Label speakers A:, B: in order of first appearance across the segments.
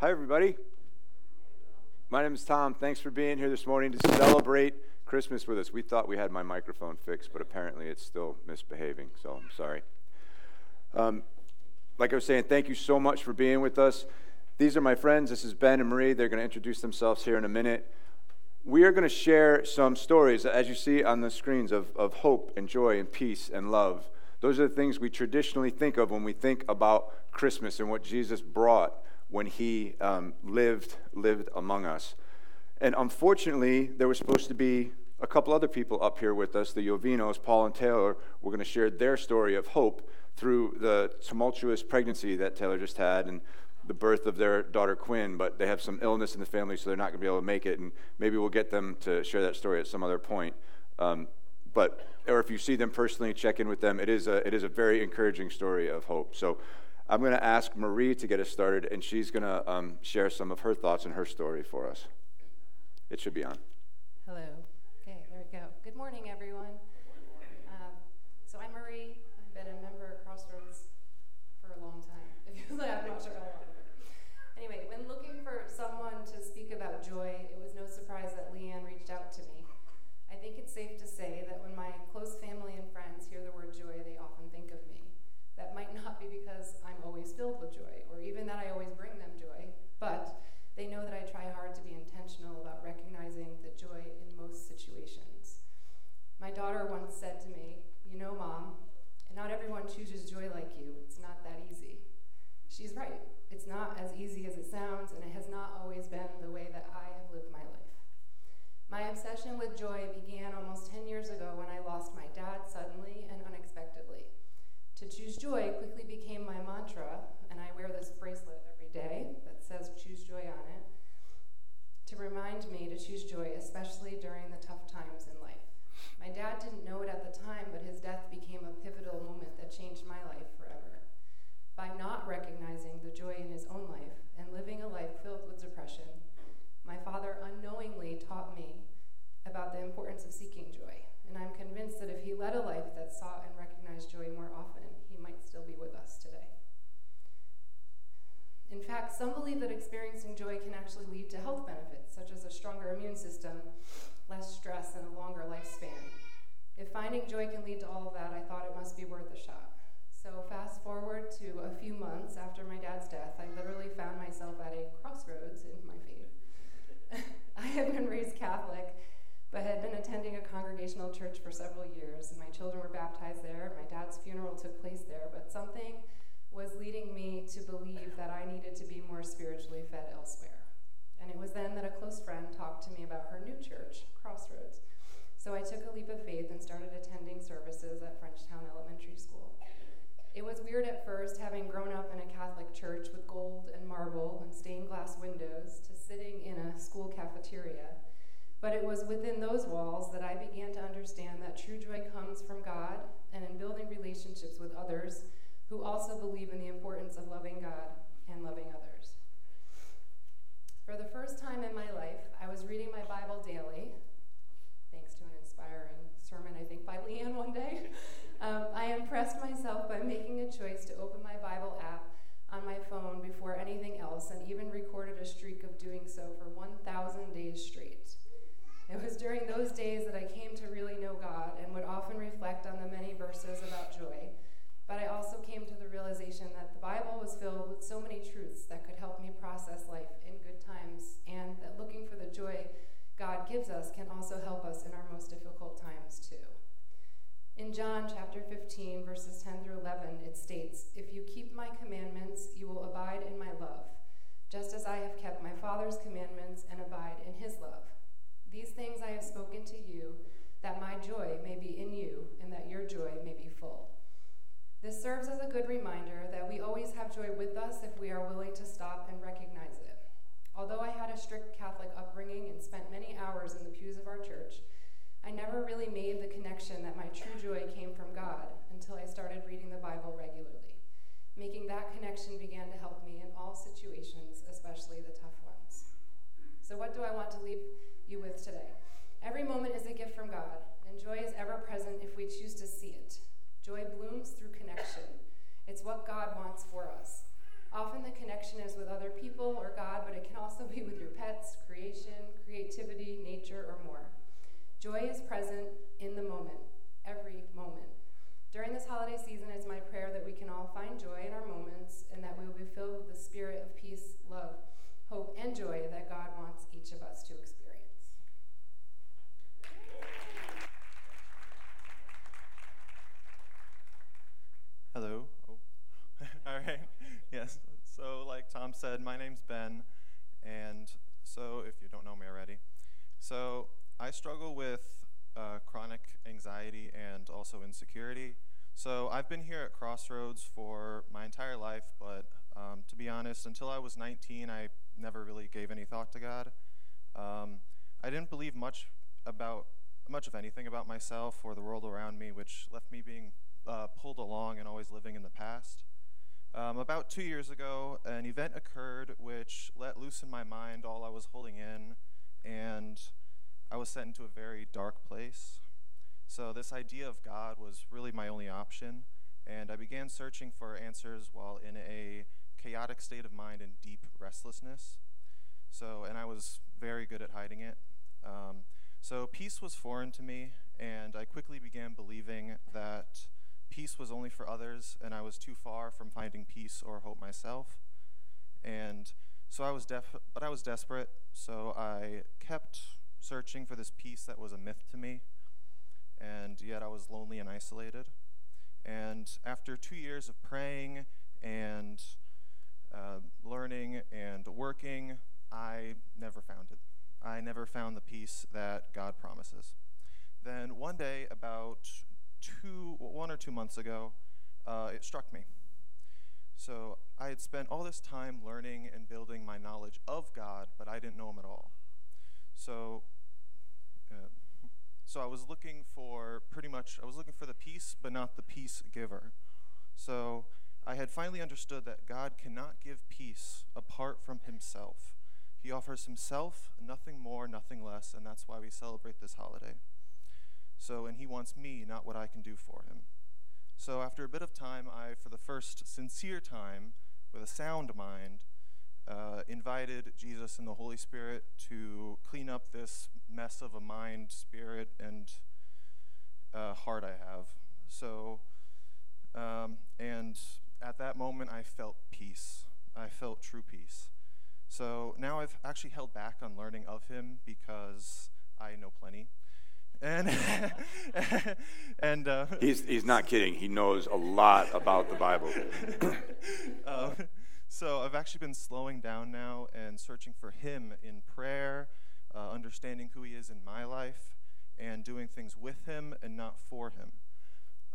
A: Hi, everybody. My name is Tom. Thanks for being here this morning to celebrate Christmas with us. We thought we had my microphone fixed, but apparently it's still misbehaving, so I'm sorry. Um, like I was saying, thank you so much for being with us. These are my friends. This is Ben and Marie. They're going to introduce themselves here in a minute. We are going to share some stories, as you see on the screens, of, of hope and joy and peace and love. Those are the things we traditionally think of when we think about Christmas and what Jesus brought when he um, lived, lived among us. And unfortunately, there was supposed to be a couple other people up here with us, the Yovinos, Paul and Taylor, were going to share their story of hope through the tumultuous pregnancy that Taylor just had and the birth of their daughter Quinn, but they have some illness in the family, so they're not going to be able to make it. And maybe we'll get them to share that story at some other point. Um, but or if you see them personally, check in with them. It is a it is a very encouraging story of hope. So I'm going to ask Marie to get us started, and she's going to um, share some of her thoughts and her story for us. It should be on.
B: Hello. Okay, there we go. Good morning, everyone. Um, so I'm Marie. I've been a member of Crossroads for a long time. I'm not sure how long. Anyway, when looking for someone to speak about joy, it was no surprise that Leanne reached out to me. I think it's safe to say that when my close family and friends hear the word joy, they often think of me. That might not be because I'm always filled with joy, or even that I always bring them joy, but they know that I try hard to be intentional about recognizing the joy in most situations. My daughter once said to me, You know, Mom, not everyone chooses joy like you. It's not that easy. She's right. It's not as easy as it sounds, and it has not always been the way that I have lived my life. My obsession with joy began almost 10 years ago when I lost my dad suddenly and unexpectedly. To choose joy quickly became my mantra, and I wear this bracelet every day that says choose joy on it to remind me to choose joy, especially during the tough times in life. My dad didn't know it at the time, but his death became a pivotal moment that changed my life forever. By not recognizing the joy in his own life and living a life filled with depression, my father unknowingly taught me about the importance of seeking joy. And I'm convinced that if he led a life that sought and recognized joy more often, he might still be with us today. In fact, some believe that experiencing joy can actually lead to health benefits, such as a stronger immune system, less stress, and a longer lifespan. If finding joy can lead to all of that, I thought it must be worth a shot. So, fast forward to a few months after my dad's death, I literally found myself at a crossroads in my faith. I had been raised Catholic but had been attending a congregational church for several years, and my children were baptized there. My dad's funeral took place there, but something was leading me to believe that I needed to be more spiritually fed elsewhere. And it was then that a close friend talked to me about her new church, Crossroads. So I took a leap of faith and started attending services at Frenchtown Elementary School. It was weird at first, having grown up in a Catholic church with gold and marble and stained glass windows, to sitting in a school cafeteria but it was within those walls that I began to understand that true joy comes from God and in building relationships with others who also believe in the importance of loving God and loving others. For the first time in my life, I was reading my Bible daily, thanks to an inspiring sermon, I think, by Leanne one day. Um, I impressed myself by making a choice to open my Bible app on my phone before anything else and even recorded a streak of doing so for 1,000 days straight. It was during those days that I came to really know God and would often reflect on the many verses about joy. But I also came to the realization that the Bible was filled with so many truths that could help me process life in good times, and that looking for the joy God gives us can also help us in our most difficult times too. In John chapter 15, verses 10 through 11, it states, If you keep my commandments, you will abide in my love, just as I have kept my Father's commandments and abide in his love. These things I have spoken to you, that my joy may be in you, and that your joy may be full. This serves as a good reminder that we always have joy with us if we are willing to stop and recognize it. Although I had a strict Catholic upbringing and spent many hours in the pews of our church, I never really made the connection that my true joy came from God until I started reading the Bible regularly. Making that connection began to help me in all situations, especially the tough ones. So, what do I want to leave you with today. Every moment is a gift from God, and joy is ever present if we choose to see it. Joy blooms through connection. It's what God wants for us. Often the connection is with other people or God Joy is present in the moment, every moment. During this holiday season, it's my prayer that we can all find joy in our moments and that we will be filled with the spirit of peace, love, hope, and joy that God wants each of us to experience.
C: Hello. Oh. All right. Yes. So, like Tom said, my name's Ben. And so, if you don't know me already, so I struggle with uh, chronic anxiety and also insecurity. So, I've been here at Crossroads for my entire life, but um, to be honest, until I was 19, I never really gave any thought to God. Um, I didn't believe much about much of anything about myself or the world around me, which left me being uh, pulled along and always living in the past. Um, about two years ago, an event occurred which let loose in my mind all I was holding in, and I was sent into a very dark place. So, this idea of God was really my only option, and I began searching for answers while in a chaotic state of mind and deep restlessness. So, and I was very good at hiding it. Um, so, peace was foreign to me, and I quickly began believing that peace was only for others, and I was too far from finding peace or hope myself. And so I was def- but I was desperate, so I kept searching for this peace that was a myth to me, and yet I was lonely and isolated. And after two years of praying and uh, learning and working, I never found it. I never found the peace that God promises. Then one day, about two, one or two months ago, uh, it struck me. So I had spent all this time learning and building my knowledge of God, but I didn't know Him at all. So, uh, so I was looking for pretty much, I was looking for the peace, but not the peace giver. So I had finally understood that God cannot give peace apart from Himself. He offers Himself, nothing more, nothing less, and that's why we celebrate this holiday. So, and He wants me, not what I can do for Him. So, after a bit of time, I, for the first sincere time, with a sound mind, uh, invited Jesus and the Holy Spirit to clean up this mess of a mind, spirit, and uh, heart I have. So, um, and at that moment, I felt peace. I felt true peace. So now I've actually held back on learning of him because I know plenty. And and uh,
A: he's he's not kidding. He knows a lot about the Bible.
C: uh, so I've actually been slowing down now and searching for Him in prayer, uh, understanding who He is in my life, and doing things with Him and not for Him.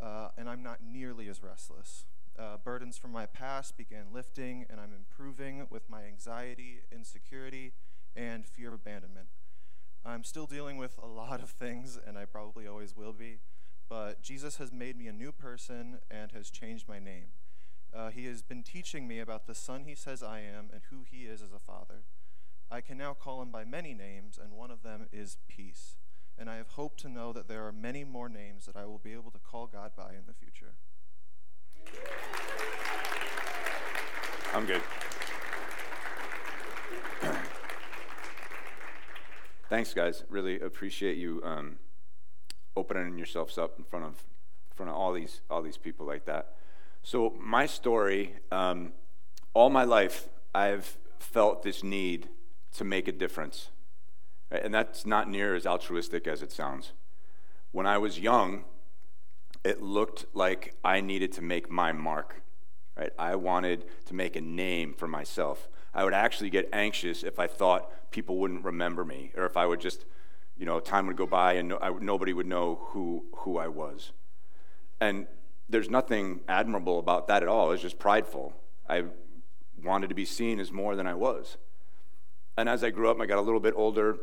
C: Uh, and I'm not nearly as restless. Uh, burdens from my past began lifting, and I'm improving with my anxiety, insecurity, and fear of abandonment. I'm still dealing with a lot of things, and I probably always will be, but Jesus has made me a new person and has changed my name. Uh, he has been teaching me about the Son he says I am and who he is as a father. I can now call him by many names, and one of them is peace. And I have hope to know that there are many more names that I will be able to call God by in the future.
A: I'm good. Thanks, guys. Really appreciate you um, opening yourselves up in front of in front of all these all these people like that. So my story, um, all my life, I've felt this need to make a difference, and that's not near as altruistic as it sounds. When I was young, it looked like I needed to make my mark. Right? I wanted to make a name for myself. I would actually get anxious if I thought people wouldn't remember me, or if I would just, you know, time would go by and no, I, nobody would know who who I was. And there's nothing admirable about that at all. It's just prideful. I wanted to be seen as more than I was. And as I grew up, I got a little bit older.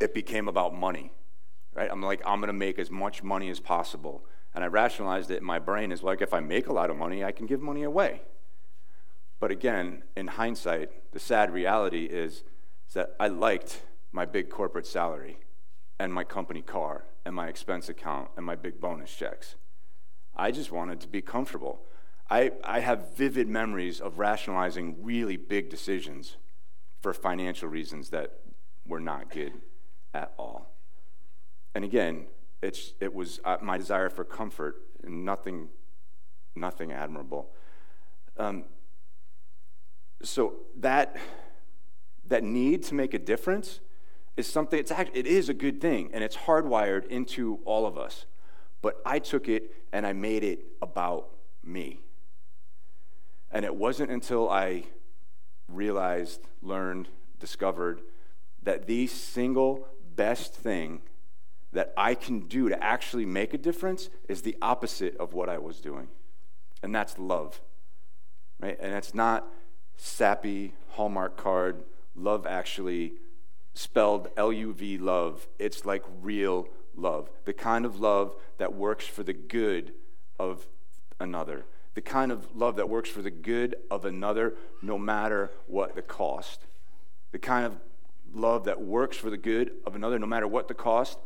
A: It became about money, right? I'm like, I'm going to make as much money as possible. And I rationalized it in my brain as like, if I make a lot of money, I can give money away. But again, in hindsight, the sad reality is, is that I liked my big corporate salary and my company car and my expense account and my big bonus checks. I just wanted to be comfortable. I, I have vivid memories of rationalizing really big decisions for financial reasons that were not good at all. And again, it's, it was uh, my desire for comfort and nothing, nothing admirable. Um, so that, that need to make a difference is something, it's actually, it is a good thing, and it's hardwired into all of us. But I took it and I made it about me. And it wasn't until I realized, learned, discovered that the single best thing that I can do to actually make a difference is the opposite of what I was doing. And that's love. Right? And it's not sappy Hallmark card, love actually spelled L U V love. It's like real love, the kind of love that works for the good of another, the kind of love that works for the good of another no matter what the cost, the kind of love that works for the good of another no matter what the cost,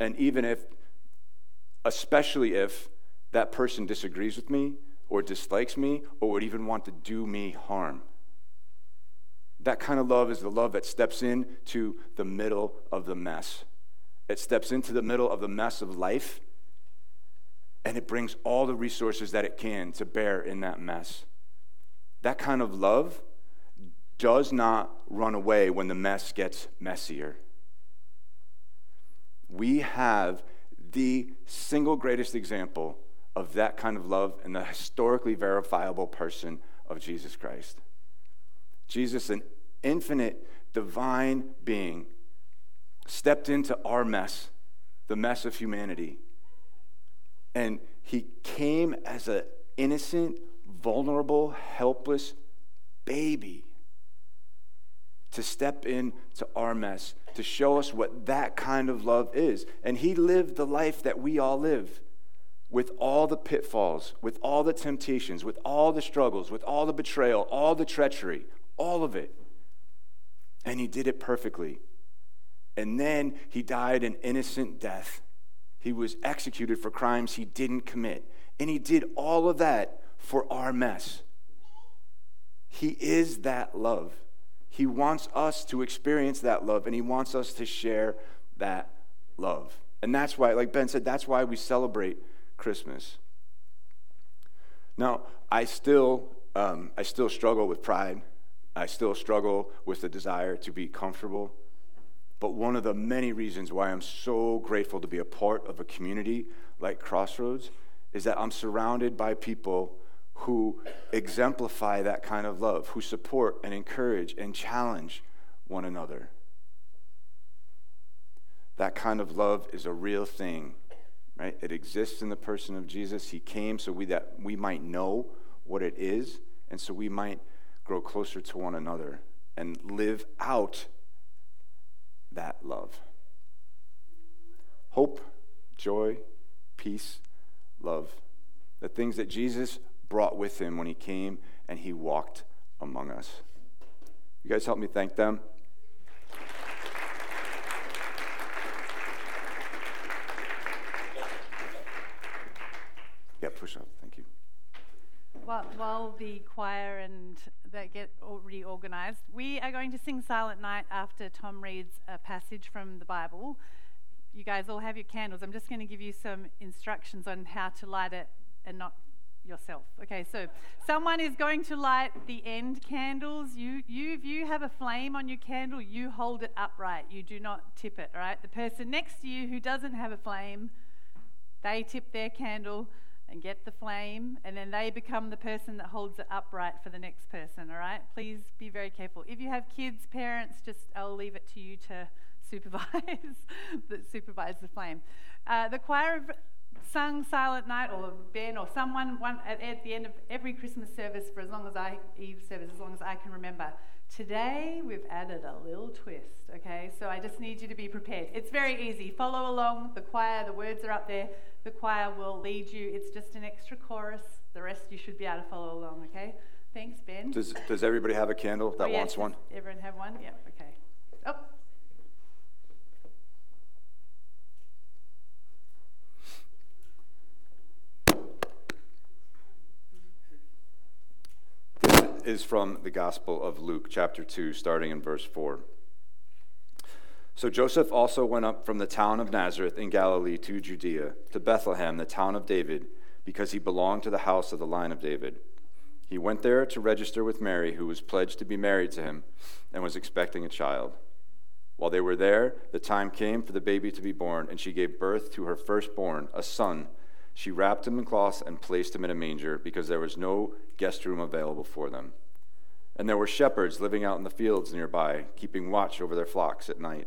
A: and even if, especially if that person disagrees with me or dislikes me or would even want to do me harm. That kind of love is the love that steps into the middle of the mess. It steps into the middle of the mess of life and it brings all the resources that it can to bear in that mess. That kind of love does not run away when the mess gets messier. We have the single greatest example of that kind of love in the historically verifiable person of Jesus Christ. Jesus, an infinite divine being, stepped into our mess, the mess of humanity. And he came as an innocent, vulnerable, helpless baby to step into our mess, to show us what that kind of love is. And he lived the life that we all live with all the pitfalls, with all the temptations, with all the struggles, with all the betrayal, all the treachery, all of it. And he did it perfectly. And then he died an innocent death. He was executed for crimes he didn't commit. And he did all of that for our mess. He is that love. He wants us to experience that love, and he wants us to share that love. And that's why, like Ben said, that's why we celebrate Christmas. Now, I still, um, I still struggle with pride. I still struggle with the desire to be comfortable. But one of the many reasons why I'm so grateful to be a part of a community like Crossroads is that I'm surrounded by people who exemplify that kind of love, who support and encourage and challenge one another. That kind of love is a real thing, right? It exists in the person of Jesus. He came so we that we might know what it is and so we might grow closer to one another and live out that love. Hope, joy, peace, love. The things that Jesus brought with him when he came and he walked among us. You guys help me thank them? Yeah, push up. Thank you.
D: While, the choir and that get reorganized, we are going to sing Silent Night after Tom reads a passage from the Bible. You guys all have your candles. I'm just going to give you some instructions on how to light it and not yourself. Okay, so someone is going to light the end candles. You, you, if you have a flame on your candle, you hold it upright. You do not tip it, all right? The person next to you who doesn't have a flame, they tip their candle and get the flame, and then they become the person that holds it upright for the next person, all right? Please be very careful. If you have kids, parents, just I'll leave it to you to supervise, supervise the flame. Uh, the choir of sung Silent Night, or Ben, or someone one, at, at, the end of every Christmas service for as long as I, Eve service, as long as I can remember. Today, we've added a little twist, okay? So I just need you to be prepared. It's very easy. Follow along. The choir, the words are up there. The choir will lead you. It's just an extra chorus. The rest you should be able to follow along, okay? Thanks, Ben.
A: Does, does everybody have a candle that
D: oh, yes,
A: wants one?
D: Everyone have one? Yeah, okay. Oh.
A: This is from the Gospel of Luke, chapter 2, starting in verse 4. So Joseph also went up from the town of Nazareth in Galilee to Judea, to Bethlehem, the town of David, because he belonged to the house of the line of David. He went there to register with Mary, who was pledged to be married to him and was expecting a child. While they were there, the time came for the baby to be born, and she gave birth to her firstborn, a son. She wrapped him in cloths and placed him in a manger because there was no guest room available for them. And there were shepherds living out in the fields nearby, keeping watch over their flocks at night.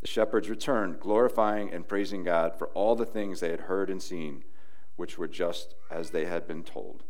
A: The shepherds returned, glorifying and praising God for all the things they had heard and seen, which were just as they had been told.